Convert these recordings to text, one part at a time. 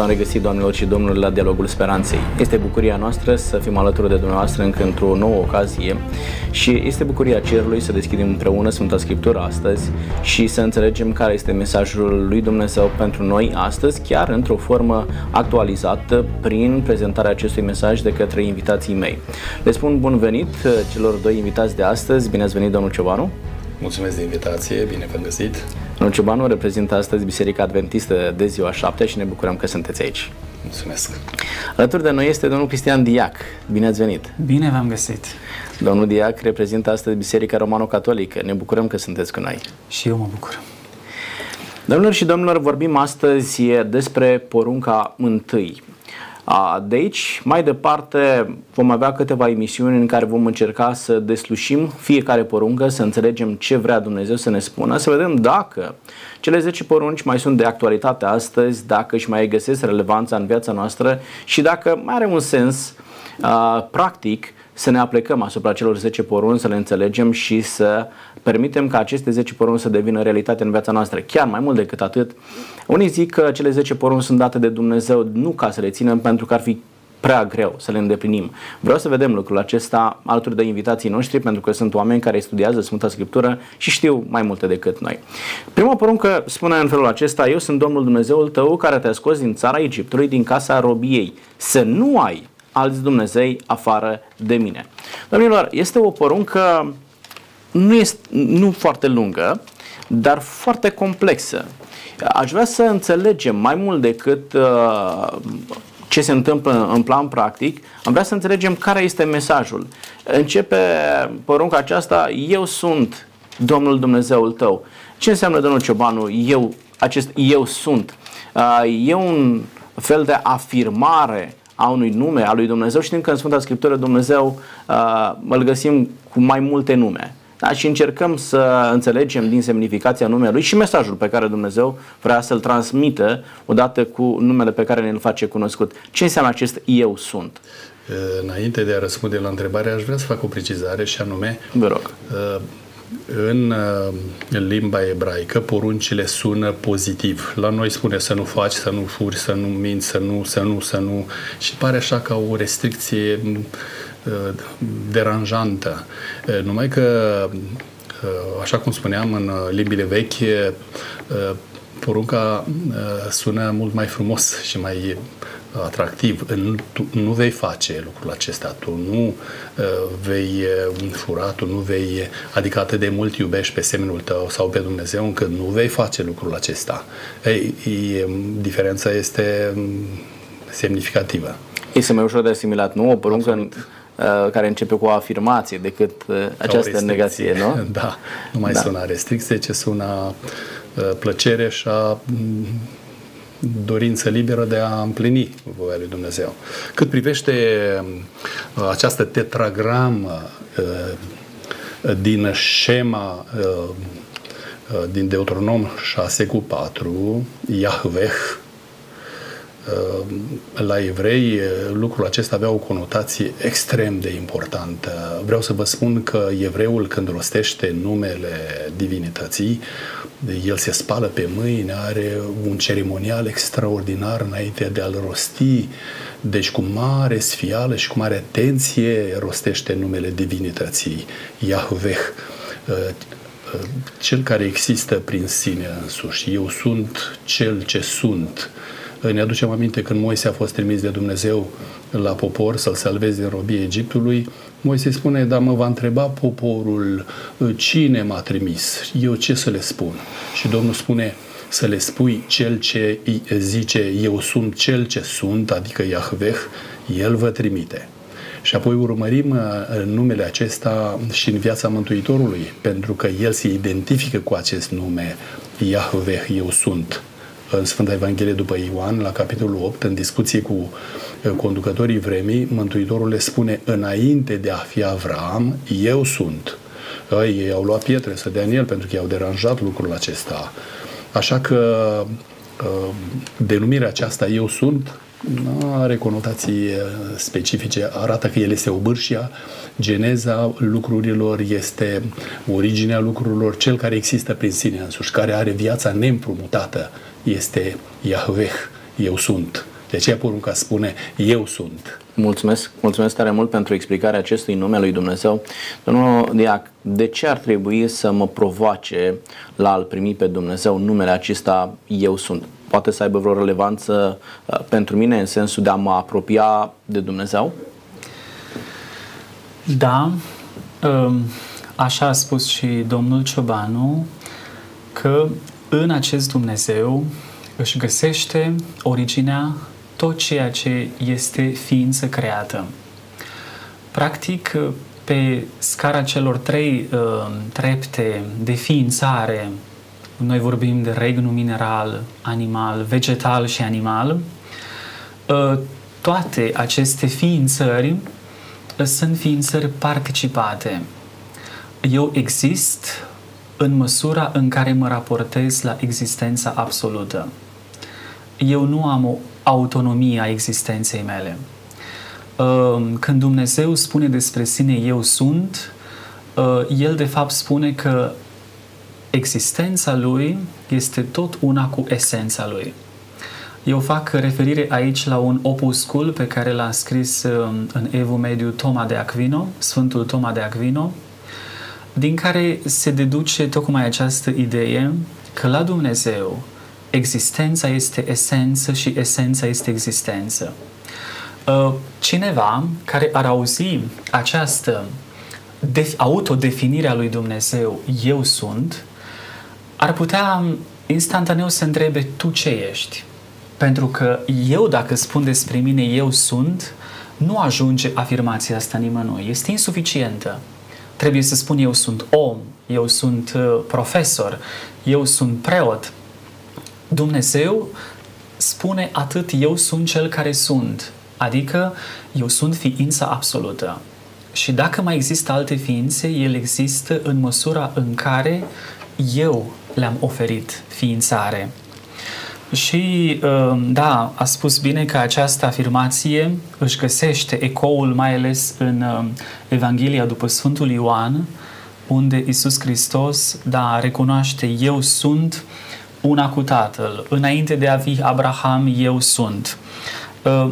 Bine v-am regăsit, doamnelor și domnilor, la Dialogul Speranței. Este bucuria noastră să fim alături de dumneavoastră încă într-o nouă ocazie și este bucuria cerului să deschidem împreună Sfânta Scriptură astăzi și să înțelegem care este mesajul lui Dumnezeu pentru noi astăzi, chiar într-o formă actualizată prin prezentarea acestui mesaj de către invitații mei. Le spun bun venit celor doi invitați de astăzi. Bine ați venit, domnul Ciobanu! Mulțumesc de invitație, bine v-am găsit. Domnul Ciobanu reprezintă astăzi Biserica Adventistă de ziua 7 și ne bucurăm că sunteți aici. Mulțumesc. Alături de noi este domnul Cristian Diac. Bine ați venit! Bine v-am găsit! Domnul Diac reprezintă astăzi Biserica Romano-Catolică. Ne bucurăm că sunteți cu noi. Și eu mă bucur. Domnilor și domnilor, vorbim astăzi despre porunca întâi. De aici, mai departe, vom avea câteva emisiuni în care vom încerca să deslușim fiecare poruncă, să înțelegem ce vrea Dumnezeu să ne spună, să vedem dacă cele 10 porunci mai sunt de actualitate astăzi, dacă își mai găsesc relevanța în viața noastră și dacă mai are un sens uh, practic să ne aplecăm asupra celor 10 porunci, să le înțelegem și să permitem ca aceste 10 porunci să devină realitate în viața noastră. Chiar mai mult decât atât, unii zic că cele 10 porunci sunt date de Dumnezeu nu ca să le ținem pentru că ar fi prea greu să le îndeplinim. Vreau să vedem lucrul acesta alături de invitații noștri, pentru că sunt oameni care studiază Sfânta Scriptură și știu mai multe decât noi. Prima poruncă spune în felul acesta, eu sunt Domnul Dumnezeul tău care te-a scos din țara Egiptului, din casa robiei, să nu ai alți Dumnezei afară de mine. Domnilor, este o poruncă nu, este, nu foarte lungă, dar foarte complexă. Aș vrea să înțelegem mai mult decât uh, ce se întâmplă în plan practic, am vrea să înțelegem care este mesajul. Începe porunca aceasta, eu sunt Domnul Dumnezeul tău. Ce înseamnă, domnul Ciobanu, eu, acest eu sunt? Uh, e un fel de afirmare a unui nume, a lui Dumnezeu. Știm că în Sfânta Scriptură Dumnezeu uh, îl găsim cu mai multe nume. Da? Și încercăm să înțelegem din semnificația numelui și mesajul pe care Dumnezeu vrea să-l transmită odată cu numele pe care ne-l face cunoscut. Ce înseamnă acest eu sunt? Înainte de a răspunde la întrebare, aș vrea să fac o precizare și anume... Vă rog. În limba ebraică, poruncile sună pozitiv. La noi spune să nu faci, să nu furi, să nu minți, să nu, să nu, să nu. Și pare așa ca o restricție Uh, deranjantă. Uh, numai că, uh, așa cum spuneam în limbile vechi, porunca sună mult mai frumos și mai atractiv. Nu, tu nu vei face lucrul acesta, tu nu vei fura, tu nu vei, adică atât de mult iubești pe semenul tău sau pe Dumnezeu încât nu vei face lucrul acesta. Ei, diferența este mm, semnificativă. Este mai ușor de asimilat, nu? O poruncă Absolut Uh, care începe cu o afirmație decât uh, această negație, nu? Da, nu mai da. sună restricție, ci sună uh, plăcere și a mm, dorință liberă de a împlini voia lui Dumnezeu. Cât privește această tetragramă din șema din Deuteronom 6 cu 4, Yahweh, Ehm, la evrei lucrul acesta avea o conotație extrem de importantă. Vreau să vă spun că evreul când rostește numele divinității, el se spală pe mâini, are un ceremonial extraordinar înainte de a-l rosti, deci cu mare sfială și cu mare atenție rostește numele divinității, Yahweh cel care există prin sine însuși. Eu sunt cel ce sunt. Ne aducem aminte când Moise a fost trimis de Dumnezeu la popor să-l salveze din robie Egiptului, Moise spune, dar mă va întreba poporul cine m-a trimis, eu ce să le spun? Și Domnul spune, să le spui cel ce zice, eu sunt cel ce sunt, adică Iahveh, el vă trimite. Și apoi urmărim numele acesta și în viața Mântuitorului, pentru că el se identifică cu acest nume, Iahveh, eu sunt în Sfânta Evanghelie după Ioan, la capitolul 8, în discuție cu uh, conducătorii vremii, Mântuitorul le spune, înainte de a fi Avram, eu sunt. Ei au luat pietre să dea în el pentru că i-au deranjat lucrul acesta. Așa că uh, denumirea aceasta, eu sunt, are conotații uh, specifice, arată că el este obârșia, geneza lucrurilor este originea lucrurilor, cel care există prin sine însuși, care are viața neîmprumutată este Yahweh, eu sunt. De aceea porunca spune, eu sunt. Mulțumesc, mulțumesc tare mult pentru explicarea acestui nume lui Dumnezeu. Domnul Diac, de ce ar trebui să mă provoace la a-L primi pe Dumnezeu numele acesta eu sunt? Poate să aibă vreo relevanță uh, pentru mine în sensul de a mă apropia de Dumnezeu? Da, um, așa a spus și domnul Ciobanu, că în acest Dumnezeu își găsește originea tot ceea ce este ființă creată. Practic, pe scara celor trei uh, trepte de ființare, noi vorbim de regnul mineral, animal, vegetal și animal, uh, toate aceste ființări uh, sunt ființări participate. Eu exist în măsura în care mă raportez la existența absolută. Eu nu am o autonomie a existenței mele. Ehm, când Dumnezeu spune despre sine eu sunt, ehm, El de fapt spune că existența Lui este tot una cu esența Lui. Eu fac referire aici la un opuscul pe care l-a scris ehm, în Evul Mediu Toma de Aquino, Sfântul Toma de Aquino, din care se deduce tocmai această idee că la Dumnezeu existența este esență și esența este existență. Uh, cineva care ar auzi această autodefinire a lui Dumnezeu, eu sunt, ar putea instantaneu să întrebe tu ce ești. Pentru că eu, dacă spun despre mine eu sunt, nu ajunge afirmația asta nimănui. Este insuficientă. Trebuie să spun eu sunt om, eu sunt uh, profesor, eu sunt preot, Dumnezeu spune atât eu sunt cel care sunt, adică eu sunt ființa absolută. Și dacă mai există alte ființe, el există în măsura în care eu le-am oferit ființare. Și um, da, a spus bine că această afirmație își găsește ecoul mai ales în um, Evanghelia după Sfântul Ioan, unde Isus Hristos da, recunoaște eu sunt una cu Tatăl. Înainte de a fi Abraham, eu sunt. Uh,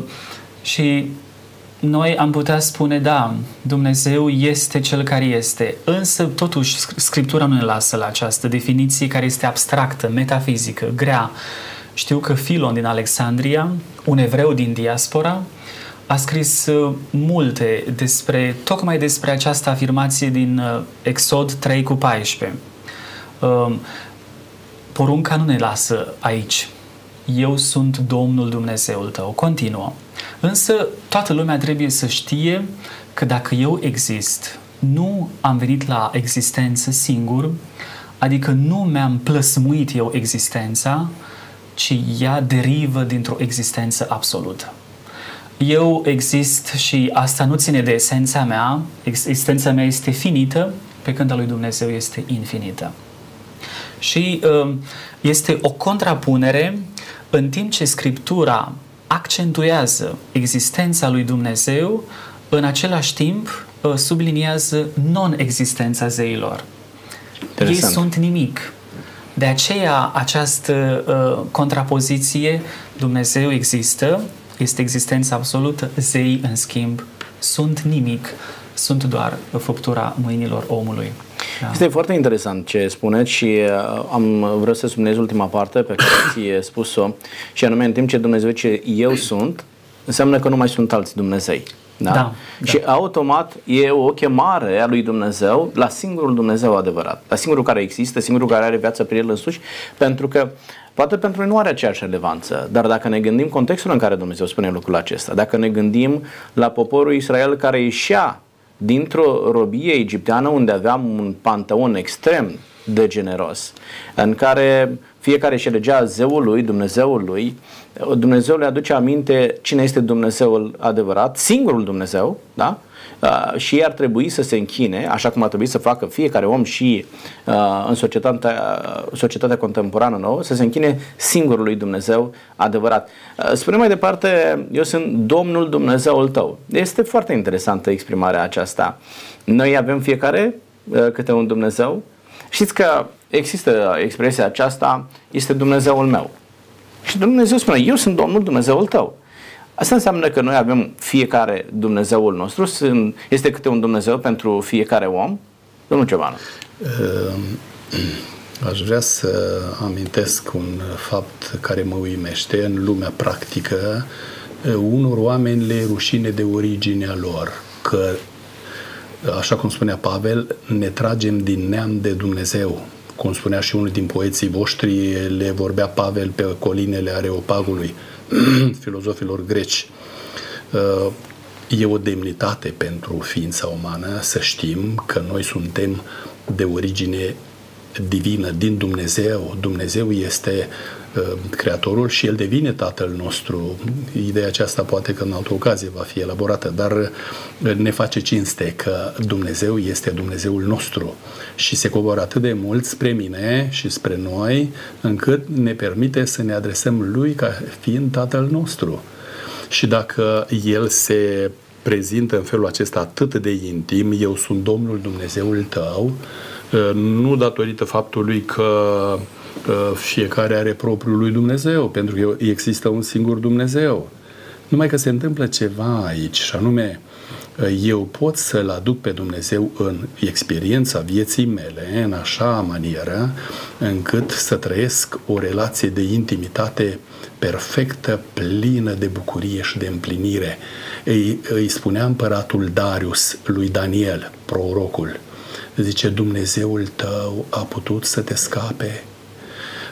și noi am putea spune, da, Dumnezeu este Cel care este, însă totuși Scriptura nu ne lasă la această definiție care este abstractă, metafizică, grea. Știu că Filon din Alexandria, un evreu din diaspora, a scris uh, multe despre, tocmai despre această afirmație din uh, Exod 3 cu 14 porunca nu ne lasă aici. Eu sunt Domnul Dumnezeul tău. Continuă. Însă toată lumea trebuie să știe că dacă eu exist, nu am venit la existență singur, adică nu mi-am plăsmuit eu existența, ci ea derivă dintr-o existență absolută. Eu exist și asta nu ține de esența mea, existența mea este finită, pe când a lui Dumnezeu este infinită și um, este o contrapunere în timp ce Scriptura accentuează existența lui Dumnezeu, în același timp uh, subliniază non-existența zeilor. Interesant. Ei sunt nimic. De aceea această uh, contrapoziție, Dumnezeu există, este existența absolută, zei în schimb sunt nimic, sunt doar făptura mâinilor omului. Da. Este foarte interesant ce spuneți și uh, am vreau să subliniez ultima parte pe care ți-ai spus-o și anume în timp ce Dumnezeu ce eu sunt, înseamnă că nu mai sunt alți Dumnezei. Da? Da, și da. automat e o chemare a lui Dumnezeu la singurul Dumnezeu adevărat, la singurul care există, singurul care are viața prin el însuși, pentru că poate pentru noi nu are aceeași relevanță, dar dacă ne gândim contextul în care Dumnezeu spune lucrul acesta, dacă ne gândim la poporul Israel care ieșea dintr-o robie egipteană unde aveam un panteon extrem de generos, în care fiecare își elegea zeul lui, Dumnezeul lui, Dumnezeu le aduce aminte cine este Dumnezeul adevărat, singurul Dumnezeu, da? Uh, și ei ar trebui să se închine, așa cum ar trebui să facă fiecare om și uh, în societatea, societatea contemporană nouă, să se închine singurului Dumnezeu adevărat. Uh, spune mai departe, eu sunt Domnul Dumnezeul tău. Este foarte interesantă exprimarea aceasta. Noi avem fiecare câte un Dumnezeu. Știți că există expresia aceasta, este Dumnezeul meu. Și Dumnezeu spune, eu sunt Domnul Dumnezeul tău. Asta înseamnă că noi avem fiecare Dumnezeul nostru, este câte un Dumnezeu pentru fiecare om? Domnul Ciobanu. Ehm, aș vrea să amintesc un fapt care mă uimește în lumea practică. Unor oameni le rușine de originea lor, că, așa cum spunea Pavel, ne tragem din neam de Dumnezeu. Cum spunea și unul din poeții voștri, le vorbea Pavel pe colinele Areopagului, filozofilor greci. E o demnitate pentru ființa umană să știm că noi suntem de origine divină din Dumnezeu. Dumnezeu este uh, Creatorul și El devine Tatăl nostru. Ideea aceasta poate că în altă ocazie va fi elaborată, dar uh, ne face cinste că Dumnezeu este Dumnezeul nostru și se coboară atât de mult spre mine și spre noi, încât ne permite să ne adresăm Lui ca fiind Tatăl nostru. Și dacă El se prezintă în felul acesta atât de intim, eu sunt Domnul Dumnezeul tău, uh, nu datorită faptului că uh, fiecare are propriul lui Dumnezeu, pentru că există un singur Dumnezeu. Numai că se întâmplă ceva aici, și anume, uh, eu pot să-L aduc pe Dumnezeu în experiența vieții mele, în așa manieră, încât să trăiesc o relație de intimitate perfectă, plină de bucurie și de împlinire. Îi, îi spunea împăratul Darius lui Daniel, prorocul, zice, Dumnezeul tău a putut să te scape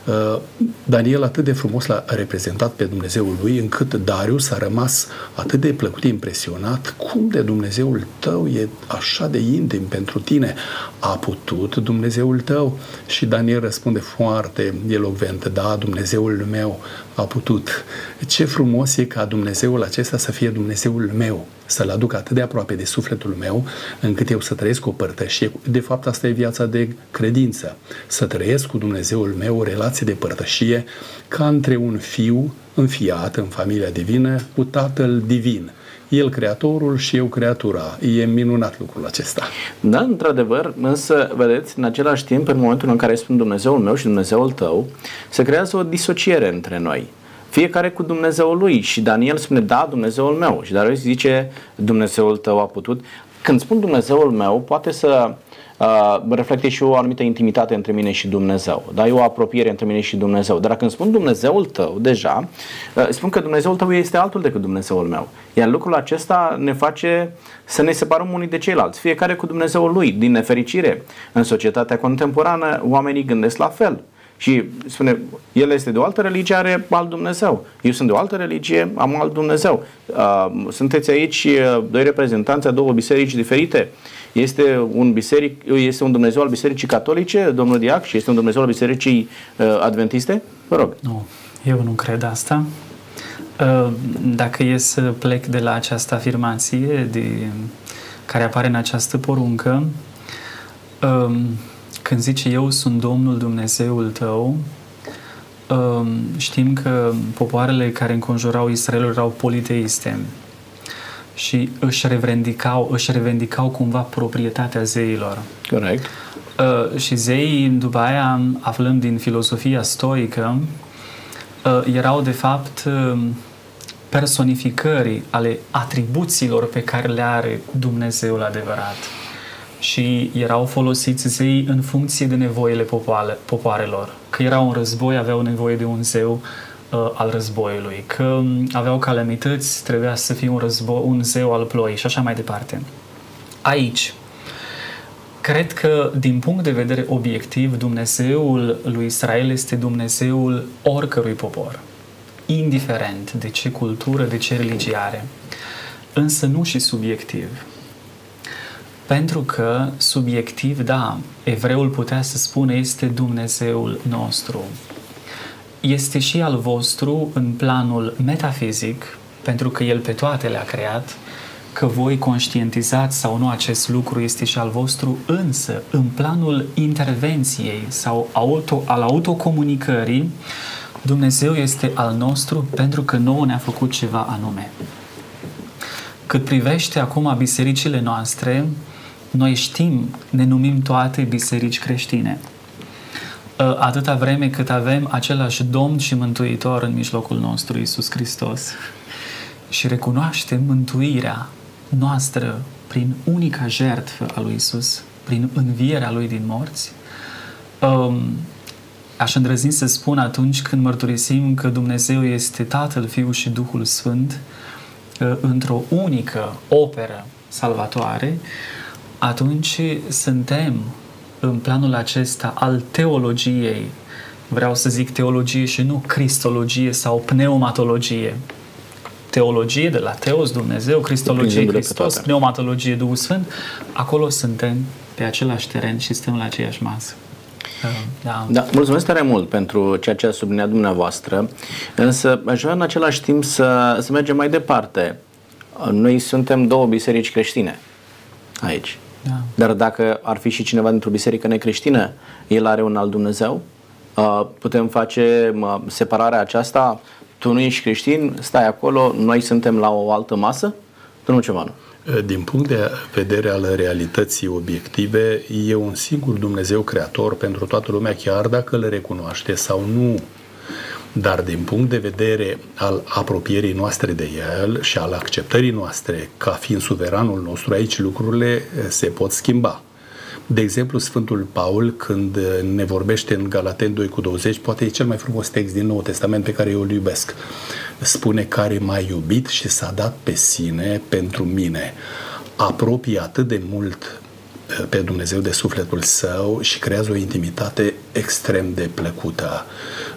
Uh, Daniel atât de frumos l-a reprezentat pe Dumnezeul lui, încât Darius a rămas atât de plăcut impresionat cum de Dumnezeul tău e așa de intim pentru tine. A putut Dumnezeul tău? Și Daniel răspunde foarte elocvent, da, Dumnezeul meu a putut. Ce frumos e ca Dumnezeul acesta să fie Dumnezeul meu să-L aduc atât de aproape de sufletul meu, încât eu să trăiesc o părtășie. De fapt, asta e viața de credință. Să trăiesc cu Dumnezeul meu o relație de părtășie ca între un fiu înfiat în familia divină cu Tatăl divin. El creatorul și eu creatura. E minunat lucrul acesta. Da, într-adevăr, însă, vedeți, în același timp, în momentul în care spun Dumnezeul meu și Dumnezeul tău, se creează o disociere între noi fiecare cu Dumnezeul lui. Și Daniel spune, da, Dumnezeul meu. Și Darius zice, Dumnezeul tău a putut. Când spun Dumnezeul meu, poate să uh, reflecte și o anumită intimitate între mine și Dumnezeu. Da? E o apropiere între mine și Dumnezeu. Dar când spun Dumnezeul tău, deja, uh, spun că Dumnezeul tău este altul decât Dumnezeul meu. Iar lucrul acesta ne face să ne separăm unii de ceilalți, fiecare cu Dumnezeul lui. Din nefericire, în societatea contemporană, oamenii gândesc la fel. Și spune, el este de o altă religie, are alt Dumnezeu. Eu sunt de o altă religie, am alt Dumnezeu. Uh, sunteți aici uh, doi reprezentanți a două biserici diferite. Este un, biseric, este un Dumnezeu al Bisericii Catolice, domnul Diac, și este un Dumnezeu al Bisericii uh, Adventiste? Vă rog. Nu, eu nu cred asta. Dacă e să plec de la această afirmație de, care apare în această poruncă, când zice eu sunt Domnul Dumnezeul tău, um, știm că popoarele care înconjurau Israelul erau politeiste și își revendicau, își revendicau cumva proprietatea zeilor. Corect. Uh, și zeii, după aia, aflând din filosofia stoică, uh, erau de fapt uh, personificări ale atribuțiilor pe care le are Dumnezeul adevărat și erau folosiți zei în funcție de nevoile popoare, popoarelor. Că erau în război, aveau nevoie de un zeu uh, al războiului. Că um, aveau calamități, trebuia să fie un, război, un zeu al ploii și așa mai departe. Aici, cred că din punct de vedere obiectiv, Dumnezeul lui Israel este Dumnezeul oricărui popor, indiferent de ce cultură, de ce religie are, însă nu și subiectiv. Pentru că, subiectiv, da, evreul putea să spună este Dumnezeul nostru. Este și al vostru în planul metafizic, pentru că El pe toate le-a creat, că voi conștientizați sau nu acest lucru este și al vostru, însă în planul intervenției sau auto, al autocomunicării, Dumnezeu este al nostru pentru că nouă ne-a făcut ceva anume. Cât privește acum bisericile noastre, noi știm, ne numim toate biserici creștine. Uh, atâta vreme cât avem același Domn și Mântuitor în mijlocul nostru, Isus Hristos, și recunoaștem mântuirea noastră prin unica jertfă a lui Isus, prin învierea lui din morți, um, aș îndrăzni să spun atunci când mărturisim că Dumnezeu este Tatăl, Fiul și Duhul Sfânt uh, într-o unică operă salvatoare, atunci suntem în planul acesta al teologiei, vreau să zic teologie și nu cristologie sau pneumatologie. Teologie de la Teos, Dumnezeu, cristologie, Hristos, pneumatologie, Duhul Sfânt, acolo suntem pe același teren și stăm la aceeași masă. Da. da. Mulțumesc tare mult pentru ceea ce a subliniat dumneavoastră, însă aș vrea în același timp să, să mergem mai departe. Noi suntem două biserici creștine aici. Da. Dar dacă ar fi și cineva dintr-o biserică necreștină, el are un alt Dumnezeu? Putem face separarea aceasta? Tu nu ești creștin, stai acolo, noi suntem la o altă masă? Domnul Cevanu. Din punct de vedere al realității obiective, e un singur Dumnezeu creator pentru toată lumea, chiar dacă îl recunoaște sau nu. Dar din punct de vedere al apropierii noastre de El și al acceptării noastre ca fiind suveranul nostru, aici lucrurile se pot schimba. De exemplu, Sfântul Paul, când ne vorbește în Galaten 2 cu 20, poate e cel mai frumos text din Noul Testament pe care eu îl iubesc. Spune care m-a iubit și s-a dat pe sine pentru mine. Apropie atât de mult pe Dumnezeu de sufletul său și creează o intimitate extrem de plăcută.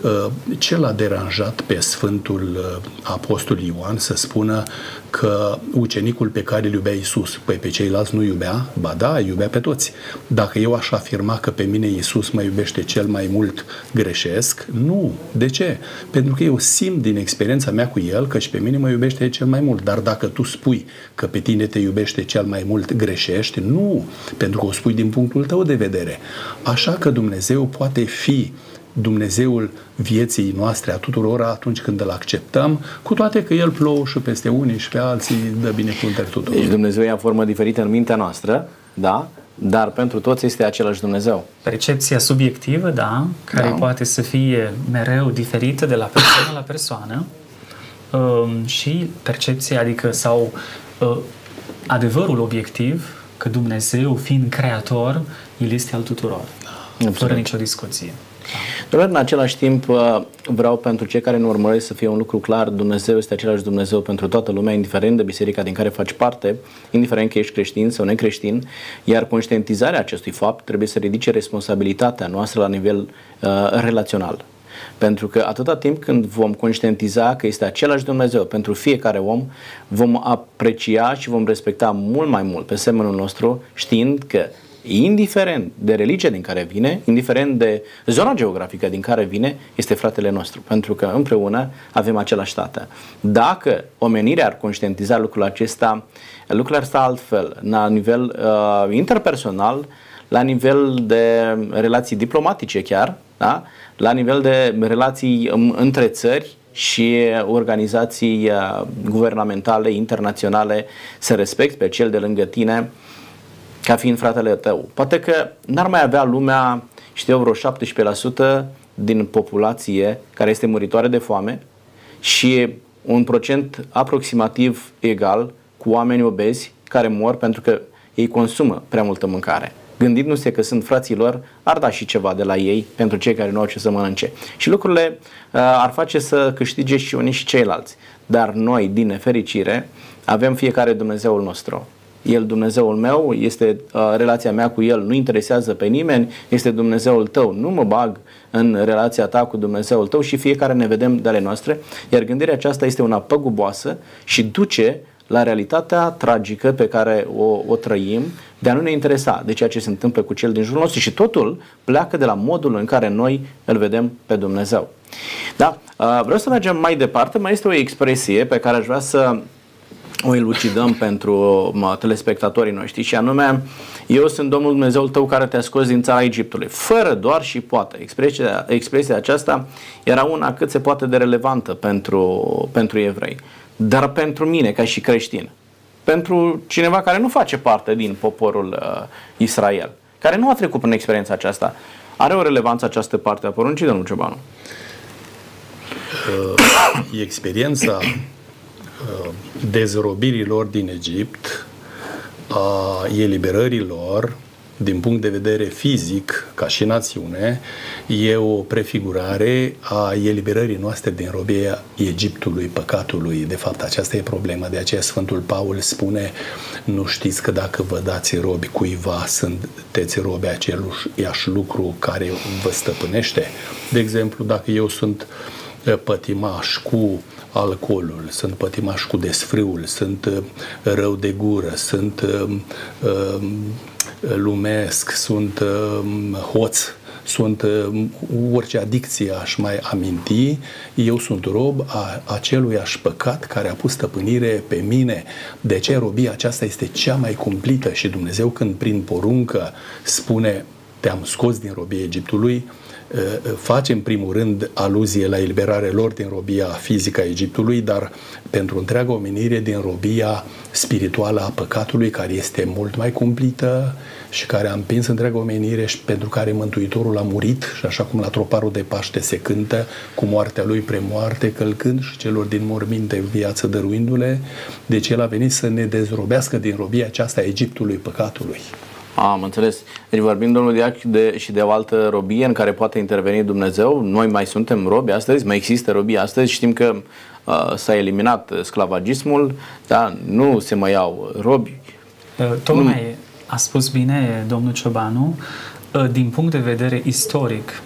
Uh, ce l-a deranjat pe Sfântul uh, Apostol Ioan să spună că ucenicul pe care îl iubea Isus, păi pe ceilalți nu iubea? Ba da, iubea pe toți. Dacă eu aș afirma că pe mine Isus mă iubește cel mai mult, greșesc? Nu. De ce? Pentru că eu simt din experiența mea cu El că și pe mine mă iubește cel mai mult. Dar dacă tu spui că pe tine te iubește cel mai mult, greșești? Nu. Pentru că o spui din punctul tău de vedere. Așa că Dumnezeu poate fi Dumnezeul vieții noastre a tuturor atunci când îl acceptăm, cu toate că El plouă și peste unii și pe alții dă binecuvântări tuturor. Deci Dumnezeu ia formă diferită în mintea noastră, da? Dar pentru toți este același Dumnezeu. Percepția subiectivă, da, care da. poate să fie mereu diferită de la persoană la persoană um, și percepția, adică sau uh, adevărul obiectiv că Dumnezeu, fiind creator, El este al tuturor. Da. Fără nicio discuție. Doar în același timp uh, vreau pentru cei care nu urmăresc să fie un lucru clar, Dumnezeu este același Dumnezeu pentru toată lumea, indiferent de biserica din care faci parte, indiferent că ești creștin sau necreștin, iar conștientizarea acestui fapt trebuie să ridice responsabilitatea noastră la nivel uh, relațional. Pentru că atâta timp când vom conștientiza că este același Dumnezeu pentru fiecare om, vom aprecia și vom respecta mult mai mult pe semenul nostru, știind că indiferent de religia din care vine, indiferent de zona geografică din care vine, este fratele nostru, pentru că împreună avem același tată. Dacă omenirea ar conștientiza lucrul acesta, lucrurile ar sta altfel, la nivel uh, interpersonal, la nivel de relații diplomatice chiar, da? la nivel de relații um, între țări, și organizații uh, guvernamentale, internaționale să respect pe cel de lângă tine, ca fiind fratele tău. Poate că n-ar mai avea lumea, știu vreo 17% din populație care este muritoare de foame și un procent aproximativ egal cu oameni obezi care mor pentru că ei consumă prea multă mâncare. Gândindu-se că sunt frații lor, ar da și ceva de la ei pentru cei care nu au ce să mănânce. Și lucrurile uh, ar face să câștige și unii și ceilalți. Dar noi, din nefericire, avem fiecare Dumnezeul nostru. El Dumnezeul meu, este uh, relația mea cu El, nu interesează pe nimeni, este Dumnezeul tău. Nu mă bag în relația ta cu Dumnezeul tău și fiecare ne vedem de ale noastre, iar gândirea aceasta este una păguboasă și duce la realitatea tragică pe care o, o trăim de a nu ne interesa de ceea ce se întâmplă cu cel din jurul nostru și totul pleacă de la modul în care noi îl vedem pe Dumnezeu. Da? Uh, vreau să mergem mai departe, mai este o expresie pe care aș vrea să o elucidăm pentru mă, telespectatorii noștri și anume eu sunt Domnul Dumnezeul tău care te-a scos din țara Egiptului. Fără doar și poate. Expresia, expresia aceasta era una cât se poate de relevantă pentru, pentru evrei. Dar pentru mine, ca și creștin, pentru cineva care nu face parte din poporul uh, Israel, care nu a trecut prin experiența aceasta, Are o relevanță această parte a poruncii, domnul Ciobanu? Uh, experiența uh, dezrobirilor din Egipt, a eliberărilor, din punct de vedere fizic, ca și națiune, e o prefigurare a eliberării noastre din robia Egiptului, păcatului. De fapt, aceasta e problema. De aceea Sfântul Paul spune, nu știți că dacă vă dați robi cuiva, sunteți robi același lucru care vă stăpânește? De exemplu, dacă eu sunt eh, pătimaș cu alcoolul, sunt pătimaș cu desfrâul, sunt uh, rău de gură, sunt uh, uh, lumesc, sunt uh, hoț, sunt uh, orice adicție aș mai aminti, eu sunt rob a aceluiași păcat care a pus stăpânire pe mine. De ce robia aceasta este cea mai cumplită și Dumnezeu când prin poruncă spune te-am scos din robia Egiptului, Eh, face în primul rând aluzie la eliberarea lor din robia fizică a Egiptului, dar pentru întreaga omenire din robia spirituală a păcatului, care este mult mai cumplită și care a împins întreaga omenire și pentru care Mântuitorul a murit și așa cum la troparul de Paște se cântă cu moartea lui premoarte, călcând și celor din morminte viață dăruindu-le, deci el a venit să ne dezrobească din robia aceasta a Egiptului păcatului. Am înțeles. Deci vorbim, domnul Diac, de, și de o altă robie în care poate interveni Dumnezeu. Noi mai suntem robi astăzi, mai există robi astăzi. Știm că uh, s-a eliminat sclavagismul, da? nu se mai iau robi. Uh, tocmai nu... a spus bine domnul Ciobanu, uh, din punct de vedere istoric,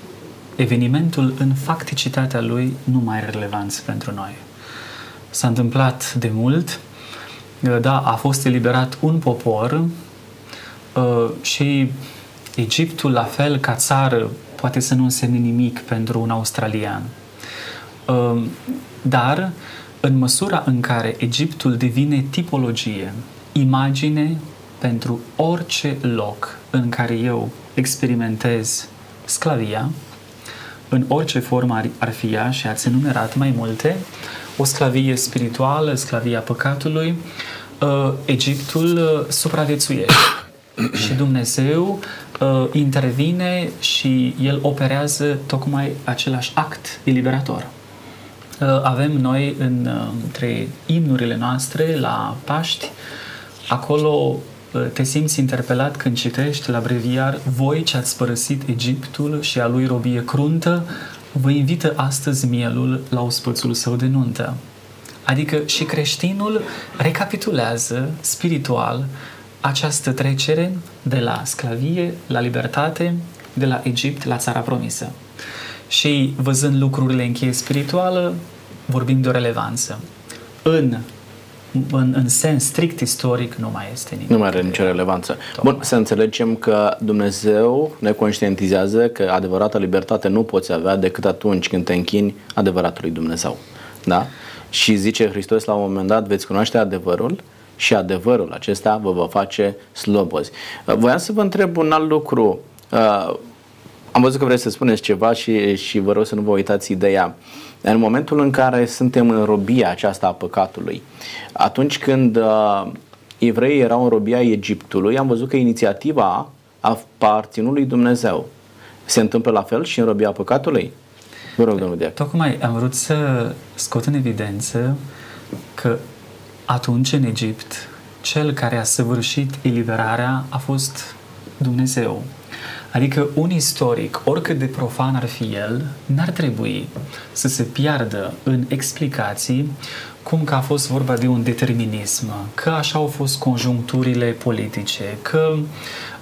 evenimentul în facticitatea lui nu mai are relevanță pentru noi. S-a întâmplat de mult, uh, da, a fost eliberat un popor Uh, și Egiptul, la fel ca țară, poate să nu însemne nimic pentru un australian. Uh, dar, în măsura în care Egiptul devine tipologie, imagine pentru orice loc în care eu experimentez sclavia, în orice formă ar, ar fi ea și ați enumerat mai multe, o sclavie spirituală, sclavia păcatului, uh, Egiptul uh, supraviețuiește și Dumnezeu uh, intervine și El operează tocmai același act eliberator. Uh, avem noi în, uh, între imnurile noastre la Paști, acolo uh, te simți interpelat când citești la breviar Voi ce ați părăsit Egiptul și a lui robie cruntă, vă invită astăzi mielul la ospățul său de nuntă. Adică și creștinul recapitulează spiritual această trecere de la sclavie la libertate, de la Egipt la țara promisă. Și văzând lucrurile în cheie spirituală, vorbim de o relevanță. În, în, în sens strict istoric nu mai este nimic. Nu mai are nicio relevanță. Tocmai. Bun, să înțelegem că Dumnezeu ne conștientizează că adevărata libertate nu poți avea decât atunci când te închini adevăratului Dumnezeu. Da? Și zice Hristos la un moment dat, veți cunoaște adevărul și adevărul acesta vă va face slobozi. Uh, voiam să vă întreb un alt lucru. Uh, am văzut că vreți să spuneți ceva și, și vă rog să nu vă uitați ideea. În momentul în care suntem în robia aceasta a păcatului, atunci când uh, evreii erau în robia Egiptului, am văzut că inițiativa aparținut lui Dumnezeu. Se întâmplă la fel și în robia păcatului? Vă rog, domnul Deac. Tocmai am vrut să scot în evidență că atunci, în Egipt, cel care a săvârșit eliberarea a fost Dumnezeu. Adică un istoric, oricât de profan ar fi el, n-ar trebui să se piardă în explicații cum că a fost vorba de un determinism, că așa au fost conjuncturile politice, că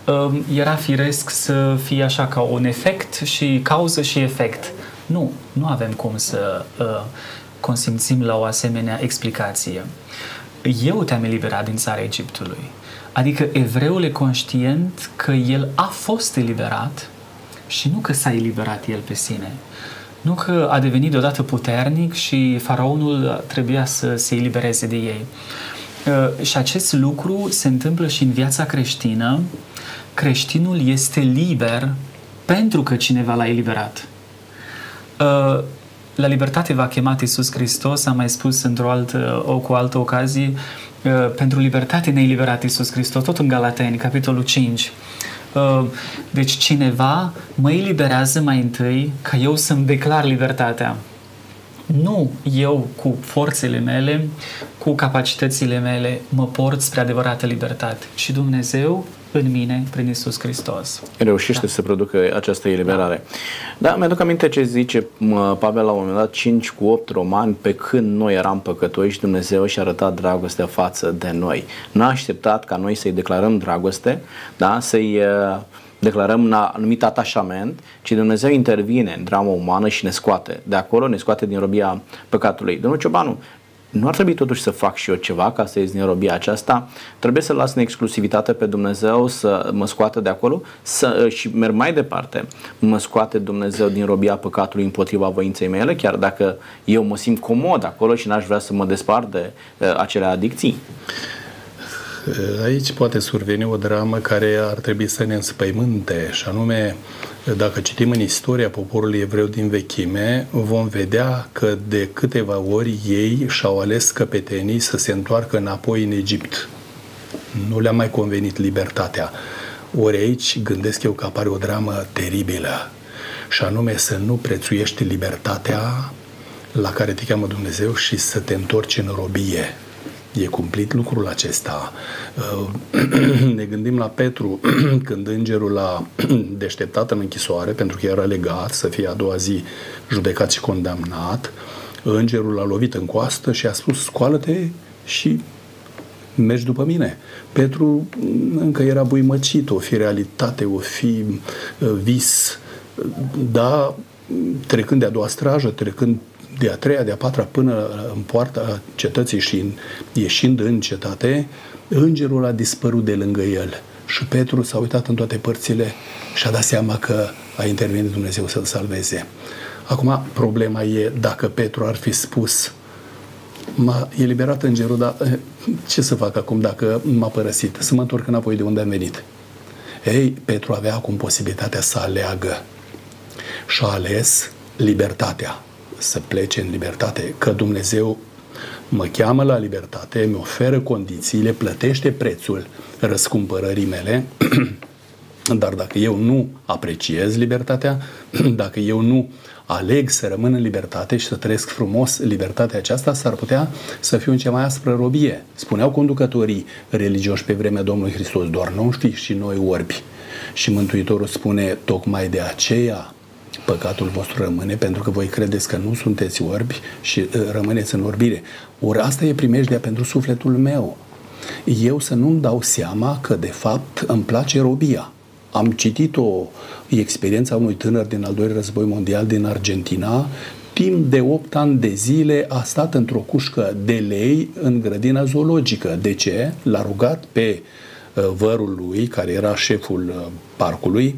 uh, era firesc să fie așa ca un efect și cauză și efect. Nu, nu avem cum să uh, consimțim la o asemenea explicație eu te-am eliberat din țara Egiptului. Adică evreul e conștient că el a fost eliberat și nu că s-a eliberat el pe sine. Nu că a devenit deodată puternic și faraonul trebuia să se elibereze de ei. Uh, și acest lucru se întâmplă și în viața creștină. Creștinul este liber pentru că cineva l-a eliberat. Uh, la libertate v-a chemat Iisus Hristos, am mai spus într-o altă, o, cu altă ocazie, uh, pentru libertate ne-a eliberat Iisus Hristos, tot în Galateni, capitolul 5. Uh, deci cineva mă eliberează mai întâi ca eu să-mi declar libertatea. Nu eu cu forțele mele, cu capacitățile mele, mă port spre adevărată libertate, ci Dumnezeu în mine, prin Isus Hristos. Reușește da. să producă această eliberare. Da, da mi-aduc aminte ce zice Pavel la un moment dat, 5 cu 8 romani, pe când noi eram păcătoși, Dumnezeu și-a arătat dragostea față de noi. Nu a așteptat ca noi să-i declarăm dragoste, da, să-i uh, declarăm un anumit atașament, ci Dumnezeu intervine în drama umană și ne scoate. De acolo ne scoate din robia păcatului. Domnul Ciobanu, nu ar trebui totuși să fac și eu ceva ca să ies din robia aceasta? Trebuie să las în exclusivitate pe Dumnezeu să mă scoată de acolo să, și merg mai departe. Mă scoate Dumnezeu din robia păcatului împotriva voinței mele, chiar dacă eu mă simt comod acolo și n-aș vrea să mă despart de uh, acele adicții. Aici poate surveni o dramă care ar trebui să ne înspăimânte, și anume, dacă citim în istoria poporului evreu din vechime, vom vedea că de câteva ori ei și-au ales căpetenii să se întoarcă înapoi în Egipt. Nu le-a mai convenit libertatea. Ori aici gândesc eu că apare o dramă teribilă, și anume să nu prețuiești libertatea la care te cheamă Dumnezeu și să te întorci în robie. E cumplit lucrul acesta. Uh, ne gândim la Petru când îngerul l-a deșteptat în închisoare pentru că era legat să fie a doua zi judecat și condamnat. Îngerul l-a lovit în coastă și a spus scoală-te și mergi după mine. Petru încă era buimăcit, o fi realitate, o fi uh, vis, da, trecând de a doua strajă, trecând de a treia, de a patra până în poarta cetății și în, ieșind în cetate, îngerul a dispărut de lângă el. Și Petru s-a uitat în toate părțile și a dat seama că a intervenit Dumnezeu să-l salveze. Acum, problema e dacă Petru ar fi spus m-a eliberat îngerul, dar eh, ce să fac acum dacă m-a părăsit? Să mă întorc înapoi de unde am venit. Ei, Petru avea acum posibilitatea să aleagă și a ales libertatea să plece în libertate, că Dumnezeu mă cheamă la libertate, mi oferă condițiile, plătește prețul răscumpărării mele, dar dacă eu nu apreciez libertatea, dacă eu nu aleg să rămân în libertate și să trăiesc frumos libertatea aceasta, s-ar putea să fiu în cea mai aspră robie. Spuneau conducătorii religioși pe vremea Domnului Hristos, doar nu știi și noi orbi. Și Mântuitorul spune, tocmai de aceea păcatul vostru rămâne pentru că voi credeți că nu sunteți orbi și uh, rămâneți în orbire. Ori asta e primejdea pentru sufletul meu. Eu să nu-mi dau seama că de fapt îmi place robia. Am citit o experiență a unui tânăr din al doilea război mondial din Argentina, timp de 8 ani de zile a stat într-o cușcă de lei în grădina zoologică. De ce? L-a rugat pe uh, vărul lui, care era șeful uh, parcului,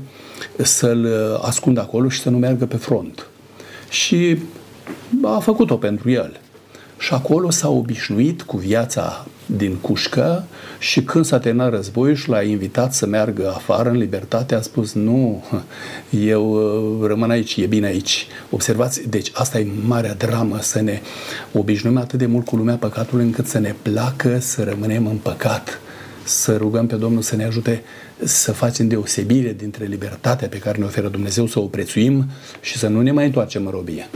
să-l uh, ascundă acolo și să nu meargă pe front. Și a făcut-o pentru el. Și acolo s-a obișnuit cu viața din cușcă și când s-a terminat războiul și l-a invitat să meargă afară în libertate, a spus nu, eu uh, rămân aici, e bine aici. Observați, deci asta e marea dramă, să ne obișnuim atât de mult cu lumea păcatului încât să ne placă să rămânem în păcat să rugăm pe Domnul să ne ajute să facem deosebire dintre libertatea pe care ne oferă Dumnezeu, să o prețuim și să nu ne mai întoarcem în robie.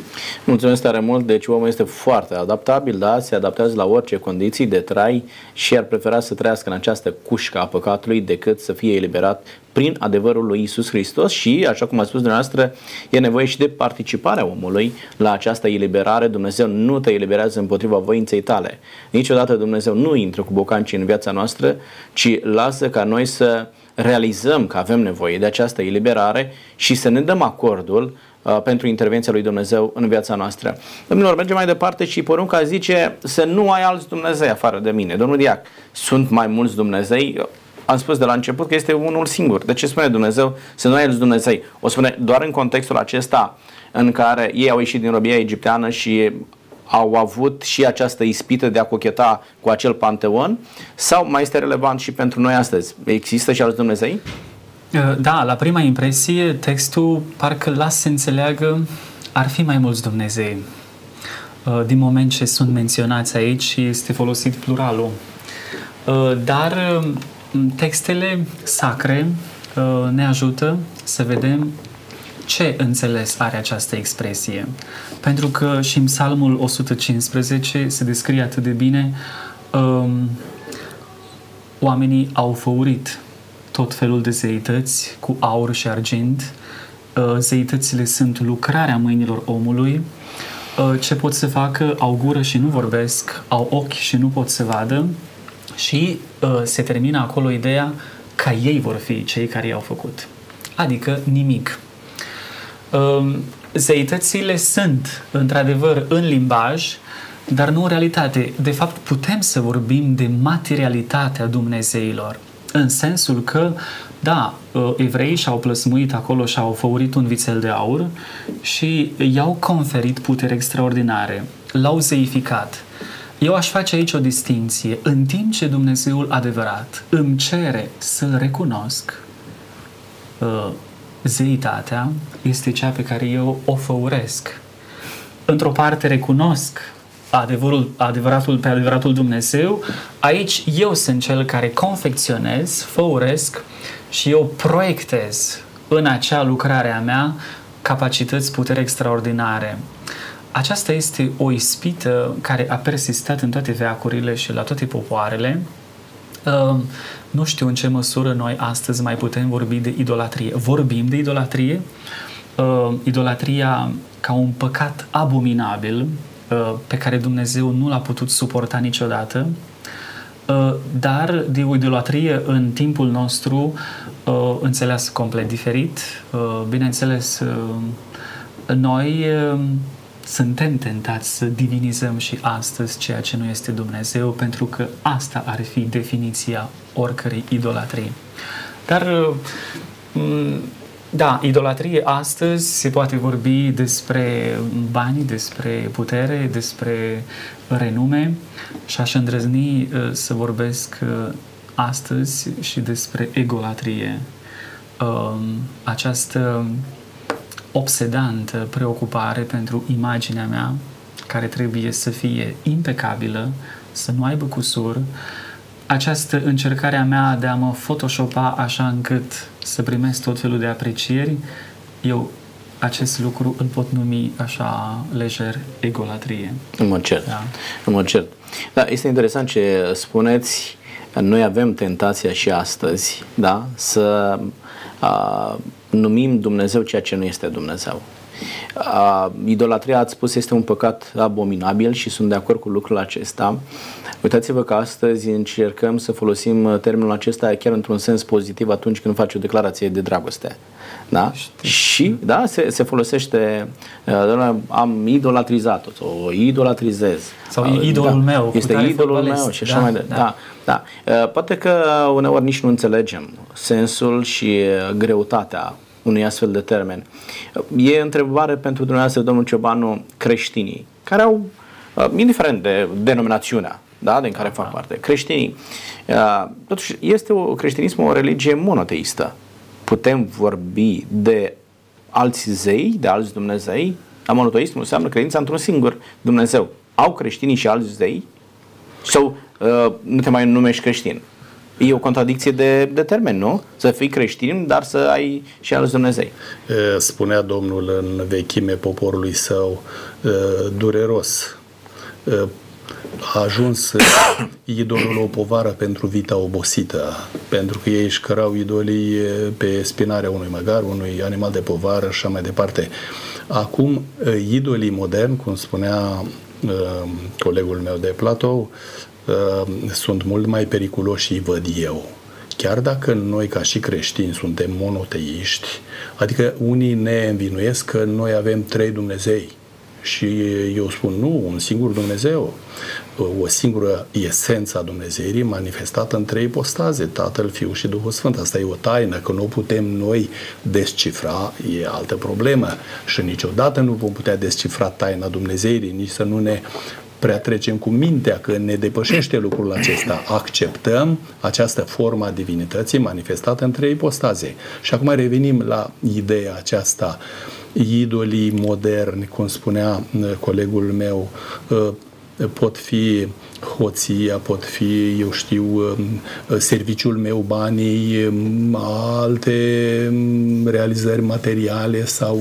Mulțumesc tare mult. Deci omul este foarte adaptabil, da? Se adaptează la orice condiții de trai și ar prefera să trăiască în această cușcă a păcatului decât să fie eliberat prin adevărul lui Isus Hristos și, așa cum a spus dumneavoastră, e nevoie și de participarea omului la această eliberare. Dumnezeu nu te eliberează împotriva voinței tale. Niciodată Dumnezeu nu intră cu bocanci în viața noastră, ci lasă ca noi să realizăm că avem nevoie de această eliberare și să ne dăm acordul uh, pentru intervenția lui Dumnezeu în viața noastră. Domnilor, mergem mai departe și porunca zice să nu ai alți Dumnezei afară de mine. Domnul Diac, sunt mai mulți Dumnezei? Am spus de la început că este unul singur. De ce spune Dumnezeu să nu ai alți Dumnezei? O spune doar în contextul acesta în care ei au ieșit din robia egipteană și au avut și această ispită de a cocheta cu acel panteon sau mai este relevant și pentru noi astăzi? Există și alți Dumnezei? Uh, da, la prima impresie, textul parcă lasă să înțeleagă ar fi mai mulți Dumnezei. Uh, din moment ce sunt menționați aici, este folosit pluralul. Uh, dar textele sacre uh, ne ajută să vedem ce înțeles are această expresie. Pentru că și în Psalmul 115 se descrie atât de bine um, oamenii au făurit tot felul de zeități cu aur și argint. Uh, zeitățile sunt lucrarea mâinilor omului. Uh, ce pot să facă? Au gură și nu vorbesc, au ochi și nu pot să vadă. Și uh, se termină acolo ideea ca ei vor fi cei care i-au făcut. Adică nimic. Um, zeitățile sunt, într-adevăr, în limbaj, dar nu în realitate. De fapt, putem să vorbim de materialitatea Dumnezeilor, în sensul că, da, uh, evreii și-au plăsmuit acolo și au făurit un vițel de aur și i-au conferit putere extraordinare, l-au zeificat. Eu aș face aici o distinție. În timp ce Dumnezeul adevărat îmi cere să-L recunosc, uh, zeitatea este cea pe care eu o făuresc. Într-o parte recunosc adevărul, adevăratul pe adevăratul Dumnezeu, aici eu sunt cel care confecționez, făuresc și eu proiectez în acea lucrare a mea capacități, putere extraordinare. Aceasta este o ispită care a persistat în toate veacurile și la toate popoarele. Ehm, nu știu în ce măsură noi astăzi mai putem vorbi de idolatrie. Vorbim de idolatrie, ehm, idolatria ca un păcat abominabil Uh, pe care Dumnezeu nu l-a putut suporta niciodată, uh, dar de o idolatrie în timpul nostru uh, înțeles complet diferit. Bineînțeles, noi suntem tentați să divinizăm și astăzi ceea ce nu este Dumnezeu, pentru că asta ar fi definiția oricărei idolatrii. Dar da, idolatrie astăzi se poate vorbi despre bani, despre putere, despre renume și aș îndrăzni uh, să vorbesc uh, astăzi și despre egolatrie. Um, această obsedantă preocupare pentru imaginea mea, care trebuie să fie impecabilă, să nu aibă cusur, această încercare a mea de a mă photoshopa așa încât să primesc tot felul de aprecieri, eu acest lucru îl pot numi așa lejer egolatrie. În mod cert. Da. În mod cert. Da, este interesant ce spuneți. Noi avem tentația și astăzi, da, să a, numim Dumnezeu ceea ce nu este Dumnezeu. A, idolatria, ați spus, este un păcat abominabil și sunt de acord cu lucrul acesta. Uitați-vă că astăzi încercăm să folosim uh, termenul acesta chiar într-un sens pozitiv atunci când faci o declarație de dragoste. Da? Știi. Și da, se, se folosește uh, am idolatrizat-o sau o idolatrizez. Sau uh, idolul da, meu. Este idolul meu și așa da, mai departe. Da. Da, da. Uh, poate că uneori nici nu înțelegem sensul și uh, greutatea unui astfel de termen. E întrebare pentru dumneavoastră, domnul Ciobanu, creștinii, care au, indiferent de denominațiunea da, din care fac parte. Creștinii. Totuși, este o, creștinism o religie monoteistă. Putem vorbi de alți zei, de alți Dumnezei. Dar monoteismul înseamnă credința într-un singur Dumnezeu. Au creștinii și alți zei? Sau uh, nu te mai numești creștin? E o contradicție de, de termen, nu? Să fii creștin, dar să ai și alți Dumnezei. Spunea Domnul în vechime poporului său, dureros a ajuns idolul o povară pentru vita obosită, pentru că ei își șcărau idolii pe spinarea unui măgar, unui animal de povară și așa mai departe. Acum, idolii moderni, cum spunea colegul meu de platou, sunt mult mai periculoși și văd eu. Chiar dacă noi, ca și creștini, suntem monoteiști, adică unii ne învinuiesc că noi avem trei Dumnezei, și eu spun nu, un singur Dumnezeu, o singură esență a Dumnezeirii manifestată în trei postaze, Tatăl, Fiul și Duhul Sfânt. Asta e o taină, că nu putem noi descifra, e altă problemă. Și niciodată nu vom putea descifra taina Dumnezeirii, nici să nu ne prea trecem cu mintea că ne depășește lucrul acesta. Acceptăm această formă a divinității manifestată în trei postaze. Și acum revenim la ideea aceasta idolii moderni, cum spunea uh, colegul meu, uh, pot fi hoția, pot fi, eu știu, um, serviciul meu, banii, um, alte um, realizări materiale sau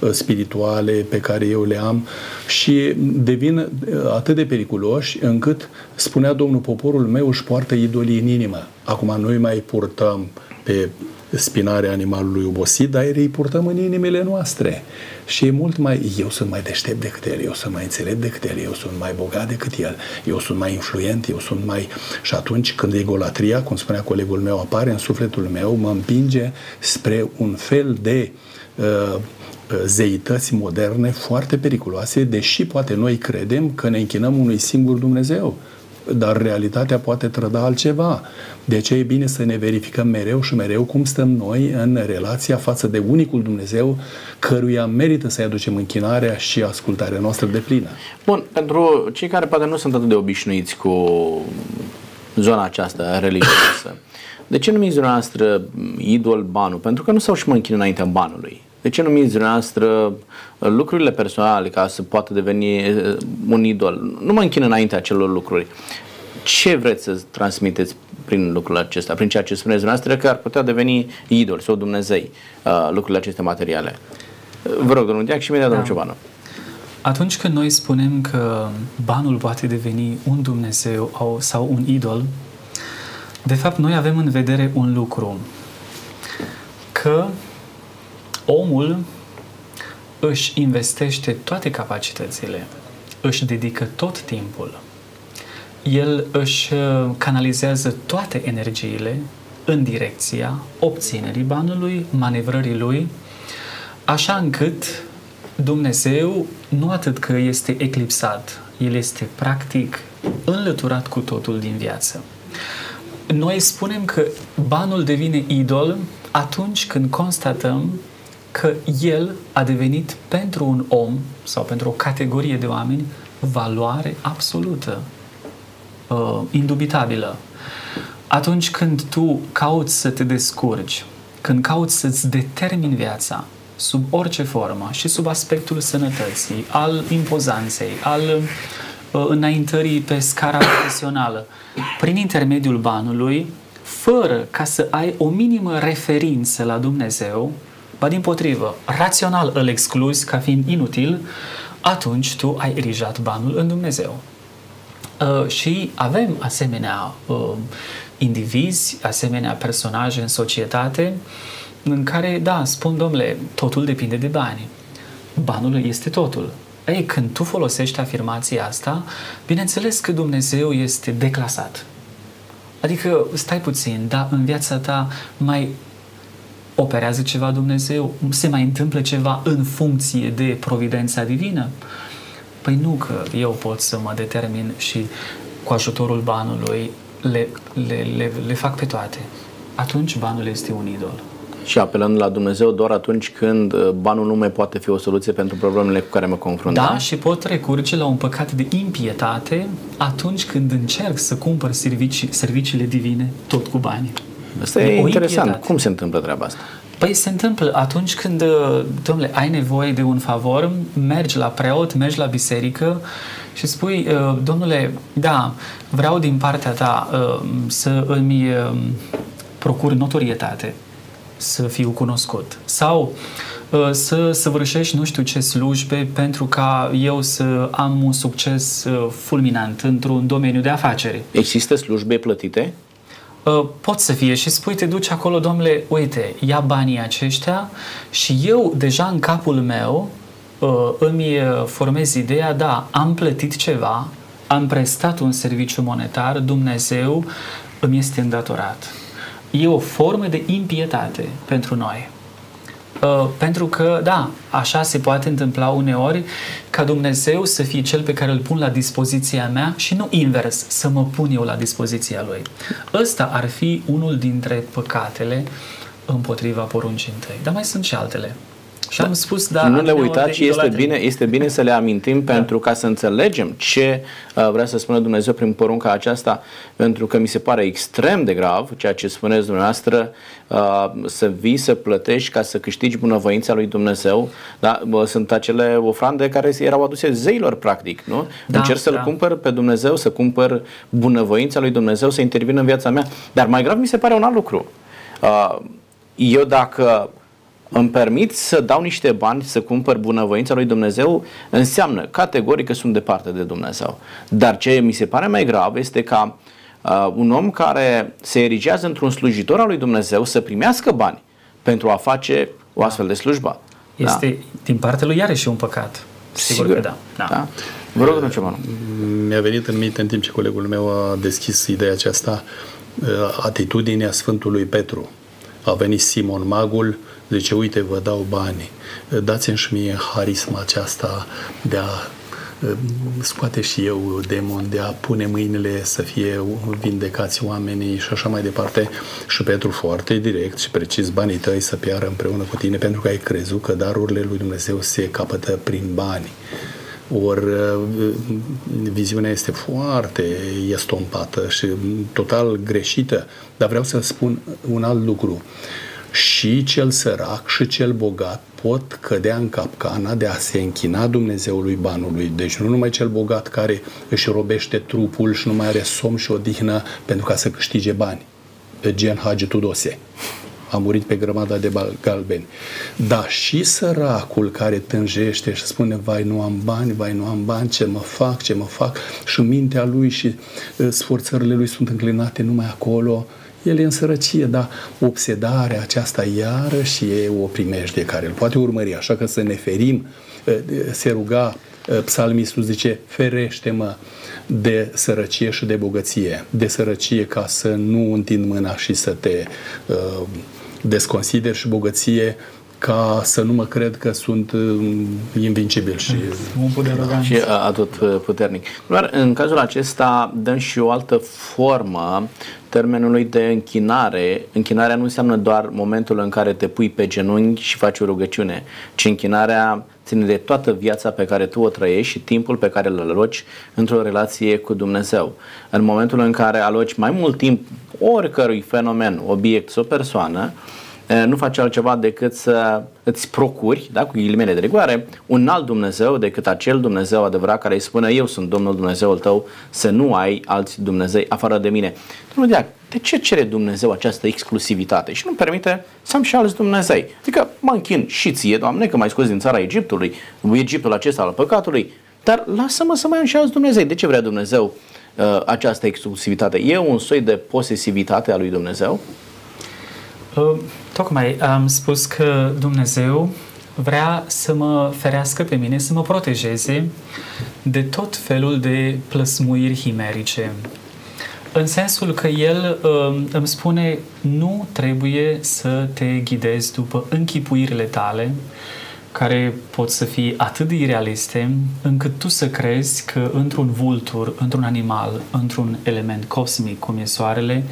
uh, spirituale pe care eu le am și devin uh, atât de periculoși încât, spunea Domnul, poporul meu își poartă idolii în inimă. Acum noi mai purtăm pe spinarea animalului obosit, dar îi purtăm în inimile noastre. Și e mult mai, eu sunt mai deștept decât el, eu sunt mai înțelept decât el, eu sunt mai bogat decât el, eu sunt mai influent, eu sunt mai... Și atunci când egolatria, cum spunea colegul meu, apare în sufletul meu, mă împinge spre un fel de uh, zeități moderne foarte periculoase, deși poate noi credem că ne închinăm unui singur Dumnezeu dar realitatea poate trăda altceva. De ce e bine să ne verificăm mereu și mereu cum stăm noi în relația față de unicul Dumnezeu căruia merită să-i aducem închinarea și ascultarea noastră de plină. Bun, pentru cei care poate nu sunt atât de obișnuiți cu zona aceasta religioasă, de ce numiți dumneavoastră idol banul? Pentru că nu s-au și mă închin înaintea banului. De ce numiți dumneavoastră uh, lucrurile personale ca să poată deveni uh, un idol? Nu mă închin înaintea acelor lucruri. Ce vreți să transmiteți prin lucrul acesta, prin ceea ce spuneți dumneavoastră că ar putea deveni idol sau Dumnezei uh, lucrurile acestea materiale? Vă rog, domnul Diac și imediat da. domnul Ciobanu. Atunci când noi spunem că banul poate deveni un Dumnezeu sau un idol, de fapt noi avem în vedere un lucru, că omul își investește toate capacitățile, își dedică tot timpul, el își uh, canalizează toate energiile în direcția obținerii banului, manevrării lui, așa încât Dumnezeu nu atât că este eclipsat, el este practic înlăturat cu totul din viață. Noi spunem că banul devine idol atunci când constatăm că el a devenit pentru un om sau pentru o categorie de oameni valoare absolută, uh, indubitabilă. Atunci când tu cauți să te descurci, când cauți să-ți determini viața sub orice formă și sub aspectul sănătății, al impozanței, al uh, înaintării pe scara profesională, prin intermediul banului, fără ca să ai o minimă referință la Dumnezeu, ba din potrivă, rațional îl excluzi ca fiind inutil, atunci tu ai erijat banul în Dumnezeu. Uh, și avem asemenea uh, indivizi, asemenea personaje în societate în care, da, spun, domnule, totul depinde de bani. Banul este totul. Ei, când tu folosești afirmația asta, bineînțeles că Dumnezeu este declasat. Adică, stai puțin, da, în viața ta mai operează ceva Dumnezeu? Se mai întâmplă ceva în funcție de providența divină? Păi nu că eu pot să mă determin și cu ajutorul banului le, le, le, le fac pe toate. Atunci banul este un idol. Și apelând la Dumnezeu doar atunci când uh, banul nu mai poate fi o soluție pentru problemele cu care mă confrunt. Da, și pot recurge la un păcat de impietate atunci când încerc să cumpăr servicii, serviciile divine tot cu bani. Asta e, e interesant. Impietate. Cum se întâmplă treaba asta? Păi se întâmplă atunci când, uh, domnule, ai nevoie de un favor, mergi la preot, mergi la biserică și spui, uh, domnule, da, vreau din partea ta uh, să îmi procur notorietate, să fiu cunoscut. Sau să săvârșești nu știu ce slujbe pentru ca eu să am un succes fulminant într-un domeniu de afaceri. Există slujbe plătite? Uh, pot să fie și spui, te duci acolo, domnule, uite, ia banii aceștia și eu deja în capul meu uh, îmi uh, formez ideea, da, am plătit ceva, am prestat un serviciu monetar, Dumnezeu îmi este îndatorat. E o formă de impietate pentru noi. Uh, pentru că, da, așa se poate întâmpla uneori ca Dumnezeu să fie cel pe care îl pun la dispoziția mea și nu invers, să mă pun eu la dispoziția lui. Ăsta ar fi unul dintre păcatele împotriva poruncii întâi. Dar mai sunt și altele. Și am spus, da, nu le uitați și este bine, este bine să le amintim da. pentru ca să înțelegem ce uh, vrea să spună Dumnezeu prin porunca aceasta, pentru că mi se pare extrem de grav ceea ce spuneți dumneavoastră, uh, să vii să plătești ca să câștigi bunăvoința lui Dumnezeu. Da? Sunt acele ofrande care erau aduse zeilor, practic. Nu? Da, Încerc să-L da. cumpăr pe Dumnezeu, să cumpăr bunăvoința lui Dumnezeu, să intervină în viața mea. Dar mai grav mi se pare un alt lucru. Uh, eu dacă îmi permit să dau niște bani să cumpăr bunăvoința lui Dumnezeu, înseamnă categoric că sunt departe de Dumnezeu. Dar ce mi se pare mai grav este ca uh, un om care se erigează într-un slujitor al lui Dumnezeu să primească bani pentru a face o astfel de slujbă. Este da? din partea lui iarăși un păcat. Sigur, Sigur că da. da. da. Vă rog, ceva. Mi-a venit în minte în timp ce colegul meu a deschis ideea aceasta uh, atitudinea Sfântului Petru. A venit Simon Magul, Zice, uite, vă dau bani, dați-mi și mie harisma aceasta de a scoate și eu demon, de a pune mâinile să fie vindecați oamenii și așa mai departe. Și Petru foarte direct și precis banii tăi să piară împreună cu tine pentru că ai crezut că darurile lui Dumnezeu se capătă prin bani. Ori viziunea este foarte estompată și total greșită, dar vreau să spun un alt lucru și cel sărac și cel bogat pot cădea în capcana de a se închina Dumnezeului banului. Deci nu numai cel bogat care își robește trupul și nu mai are somn și odihnă pentru ca să câștige bani. Gen Hagi Tudose. A murit pe grămada de galbeni. Dar și săracul care tânjește și spune, vai, nu am bani, vai, nu am bani, ce mă fac, ce mă fac, și mintea lui și uh, sforțările lui sunt înclinate numai acolo, uh, el e în sărăcie, dar obsedarea aceasta iarăși e o primejdie care îl poate urmări, așa că să ne ferim, ă, se ruga ă, psalmistul zice, ferește-mă de sărăcie și de bogăție, de sărăcie ca să nu întind mâna și să te uh, desconsider și bogăție ca să nu mă cred că sunt invincibil și un și atât puternic. Doar în cazul acesta dăm și o altă formă termenului de închinare. Închinarea nu înseamnă doar momentul în care te pui pe genunchi și faci o rugăciune, ci închinarea ține de toată viața pe care tu o trăiești și timpul pe care îl aloci într-o relație cu Dumnezeu. În momentul în care aloci mai mult timp oricărui fenomen, obiect sau persoană, nu face altceva decât să îți procuri, da, cu ghilimele de rigoare, un alt Dumnezeu decât acel Dumnezeu adevărat care îi spune eu sunt Domnul Dumnezeul tău, să nu ai alți Dumnezei afară de mine. Domnul Deac, de ce cere Dumnezeu această exclusivitate și nu permite să am și alți Dumnezei? Adică mă închin și ție, Doamne, că m-ai scos din țara Egiptului, Egiptul acesta al păcatului, dar lasă-mă să mai am și alți Dumnezei. De ce vrea Dumnezeu uh, această exclusivitate? E un soi de posesivitate a lui Dumnezeu? Uh, tocmai am spus că Dumnezeu vrea să mă ferească pe mine, să mă protejeze de tot felul de plăsmuiri himerice. În sensul că El uh, îmi spune nu trebuie să te ghidezi după închipuirile tale, care pot să fie atât de irealiste încât tu să crezi că într-un vultur, într-un animal, într-un element cosmic cum e soarele,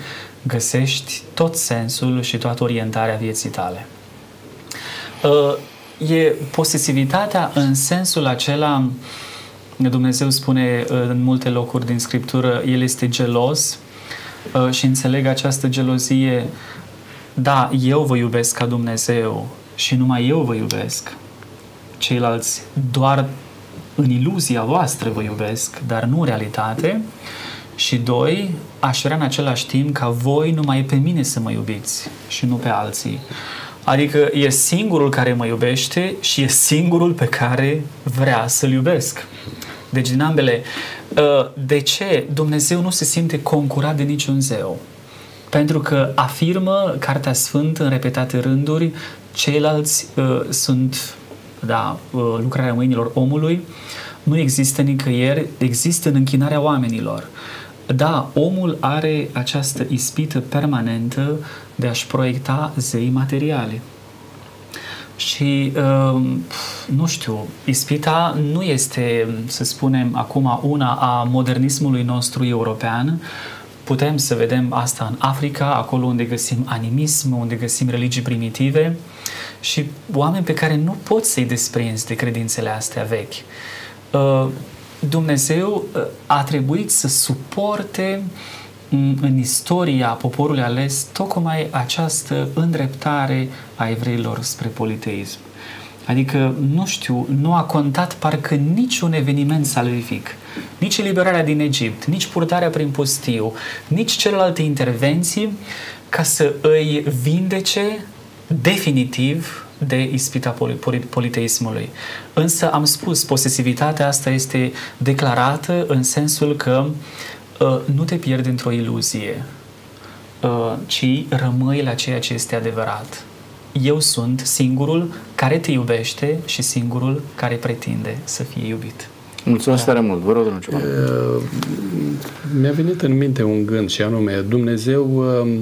găsești tot sensul și toată orientarea vieții tale. Uh, e posesivitatea în sensul acela, Dumnezeu spune uh, în multe locuri din Scriptură, El este gelos uh, și înțeleg această gelozie, da, eu vă iubesc ca Dumnezeu și numai eu vă iubesc, ceilalți doar în iluzia voastră vă iubesc, dar nu realitate. Și doi, aș vrea în același timp ca voi numai pe mine să mă iubiți și nu pe alții. Adică e singurul care mă iubește și e singurul pe care vrea să-l iubesc. Deci din ambele. Uh, de ce Dumnezeu nu se simte concurat de niciun zeu? Pentru că afirmă Cartea Sfântă în repetate rânduri, ceilalți uh, sunt da, uh, lucrarea mâinilor omului, nu există nicăieri, există în închinarea oamenilor. Da, omul are această ispită permanentă de a-și proiecta zei materiale. Și, uh, nu știu, ispita nu este, să spunem, acum una a modernismului nostru european. Putem să vedem asta în Africa, acolo unde găsim animism, unde găsim religii primitive și oameni pe care nu poți să-i desprinzi de credințele astea vechi. Uh, Dumnezeu uh, a trebuit să suporte în istoria poporului ales tocmai această îndreptare a evreilor spre politeism. Adică, nu știu, nu a contat parcă niciun eveniment salvific, nici eliberarea din Egipt, nici purtarea prin pustiu, nici celelalte intervenții ca să îi vindece definitiv de ispita politeismului. Însă am spus, posesivitatea asta este declarată în sensul că uh, nu te pierzi într-o iluzie, uh, ci rămâi la ceea ce este adevărat. Eu sunt singurul care te iubește și singurul care pretinde să fie iubit. Mulțumesc da. tare mult. Vă rog, domnul ceva. Uh, mi-a venit în minte un gând și anume, Dumnezeu uh, uh,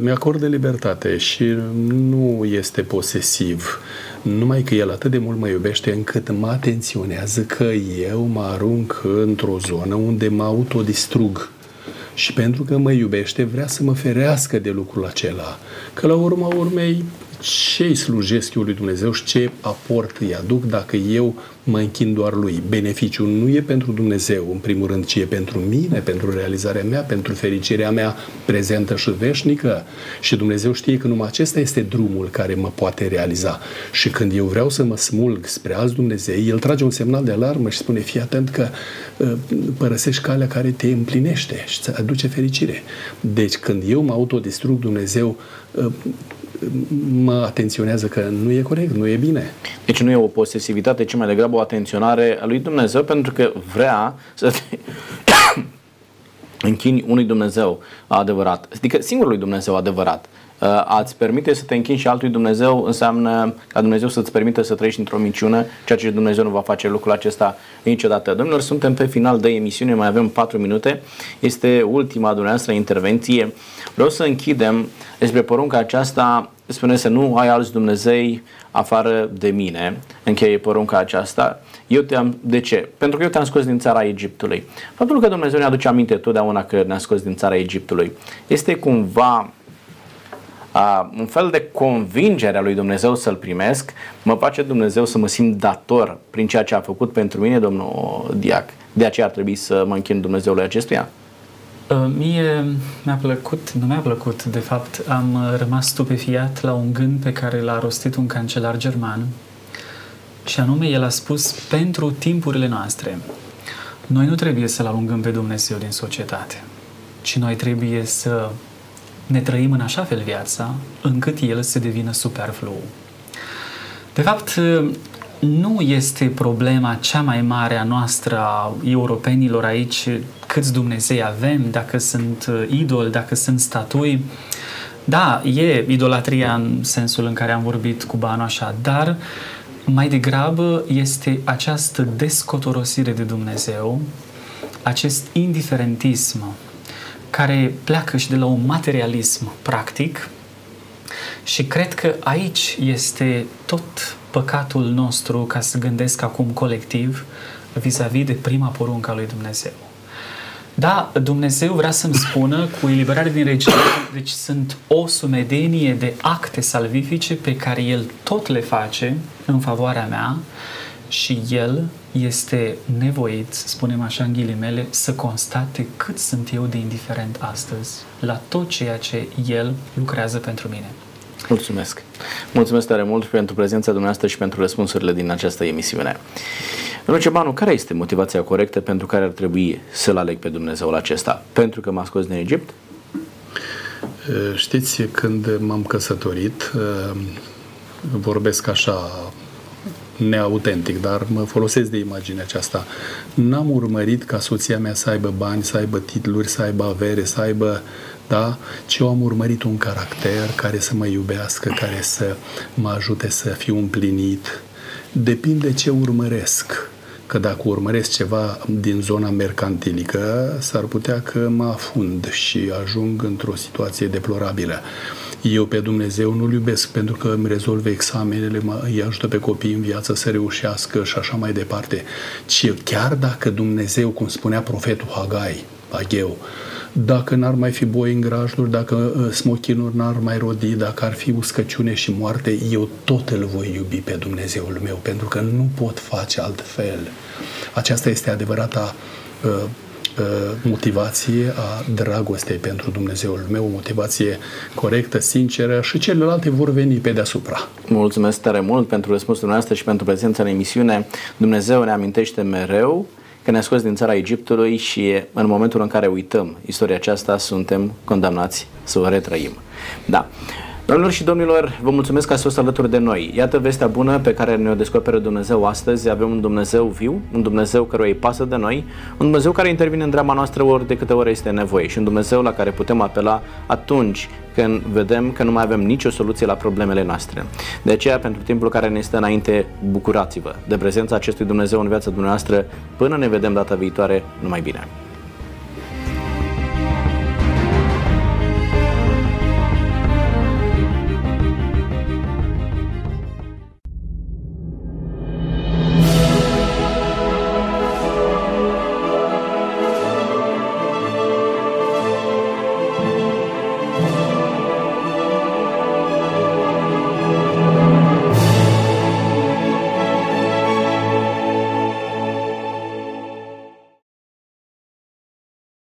mi-acordă libertate și nu este posesiv. Numai că El atât de mult mă iubește încât mă atenționează că eu mă arunc într-o zonă unde mă autodistrug. Și pentru că mă iubește, vrea să mă ferească de lucrul acela. Că la urma urmei, ce îi slujesc eu lui Dumnezeu și ce aport îi aduc dacă eu mă închin doar lui. Beneficiul nu e pentru Dumnezeu, în primul rând, ci e pentru mine, pentru realizarea mea, pentru fericirea mea prezentă și veșnică. Și Dumnezeu știe că numai acesta este drumul care mă poate realiza. Și când eu vreau să mă smulg spre alți Dumnezeu, El trage un semnal de alarmă și spune, fii atent că uh, părăsești calea care te împlinește și îți aduce fericire. Deci când eu mă autodistrug, Dumnezeu uh, mă atenționează că nu e corect, nu e bine. Deci nu e o posesivitate, ci mai degrabă o atenționare a lui Dumnezeu pentru că vrea să te închini unui Dumnezeu adevărat, adică singurului Dumnezeu adevărat. Uh, ați permite să te închini și altui Dumnezeu înseamnă ca Dumnezeu să-ți permită să trăiești într-o minciună, ceea ce Dumnezeu nu va face lucrul acesta niciodată. Domnilor, suntem pe final de emisiune, mai avem 4 minute. Este ultima dumneavoastră intervenție. Vreau să închidem despre porunca aceasta, spune să nu ai alți Dumnezei afară de mine, încheie porunca aceasta. Eu te-am, de ce? Pentru că eu te-am scos din țara Egiptului. Faptul că Dumnezeu ne aduce aminte totdeauna că ne-a scos din țara Egiptului este cumva a, un fel de convingere a lui Dumnezeu să-L primesc, mă face Dumnezeu să mă simt dator prin ceea ce a făcut pentru mine, domnul Diac. De aceea ar trebui să mă închin Dumnezeului acestuia? Mie mi-a plăcut, nu mi-a plăcut, de fapt, am rămas stupefiat la un gând pe care l-a rostit un cancelar german și anume el a spus pentru timpurile noastre. Noi nu trebuie să-L alungăm pe Dumnezeu din societate, ci noi trebuie să ne trăim în așa fel viața încât El să devină superflu. De fapt, nu este problema cea mai mare a noastră, a europenilor aici, câți Dumnezei avem, dacă sunt idoli, dacă sunt statui. Da, e idolatria în sensul în care am vorbit cu Banu așa, dar mai degrabă este această descotorosire de Dumnezeu, acest indiferentism care pleacă și de la un materialism practic și cred că aici este tot păcatul nostru, ca să gândesc acum colectiv, vis-a-vis de prima poruncă a lui Dumnezeu. Da, Dumnezeu vrea să-mi spună cu eliberare din regime, deci sunt o sumedenie de acte salvifice pe care El tot le face în favoarea mea și El este nevoit, să spunem așa în ghilimele, să constate cât sunt eu de indiferent astăzi la tot ceea ce El lucrează pentru mine. Mulțumesc! Mulțumesc tare mult pentru prezența dumneavoastră și pentru răspunsurile din această emisiune. Domnul Cebanu, care este motivația corectă pentru care ar trebui să-L aleg pe Dumnezeul acesta? Pentru că m-a scos din Egipt? Știți, când m-am căsătorit, vorbesc așa neautentic, dar mă folosesc de imaginea aceasta. N-am urmărit ca soția mea să aibă bani, să aibă titluri, să aibă avere, să aibă da? ci eu am urmărit un caracter care să mă iubească, care să mă ajute să fiu împlinit. Depinde ce urmăresc. Că dacă urmăresc ceva din zona mercantilică, s-ar putea că mă afund și ajung într-o situație deplorabilă. Eu pe Dumnezeu nu-L iubesc pentru că îmi rezolvă examenele, mă, îi ajută pe copii în viață să reușească și așa mai departe. Ci chiar dacă Dumnezeu, cum spunea profetul Hagai, Ageu, dacă n-ar mai fi boi în grajduri, dacă uh, smochinuri n-ar mai rodi, dacă ar fi uscăciune și moarte, eu tot îl voi iubi pe Dumnezeul meu, pentru că nu pot face altfel. Aceasta este adevărata uh, uh, motivație a dragostei pentru Dumnezeul meu, o motivație corectă, sinceră și celelalte vor veni pe deasupra. Mulțumesc tare mult pentru răspunsul dumneavoastră și pentru prezența în emisiune. Dumnezeu ne amintește mereu că ne-a scos din țara Egiptului și în momentul în care uităm istoria aceasta, suntem condamnați să o retrăim. Da. Doamnelor și domnilor, vă mulțumesc că ați fost alături de noi. Iată vestea bună pe care ne-o descoperă Dumnezeu astăzi. Avem un Dumnezeu viu, un Dumnezeu căruia îi pasă de noi, un Dumnezeu care intervine în drama noastră ori de câte ori este nevoie și un Dumnezeu la care putem apela atunci când vedem că nu mai avem nicio soluție la problemele noastre. De aceea, pentru timpul care ne stă înainte, bucurați-vă de prezența acestui Dumnezeu în viața dumneavoastră până ne vedem data viitoare. Numai bine!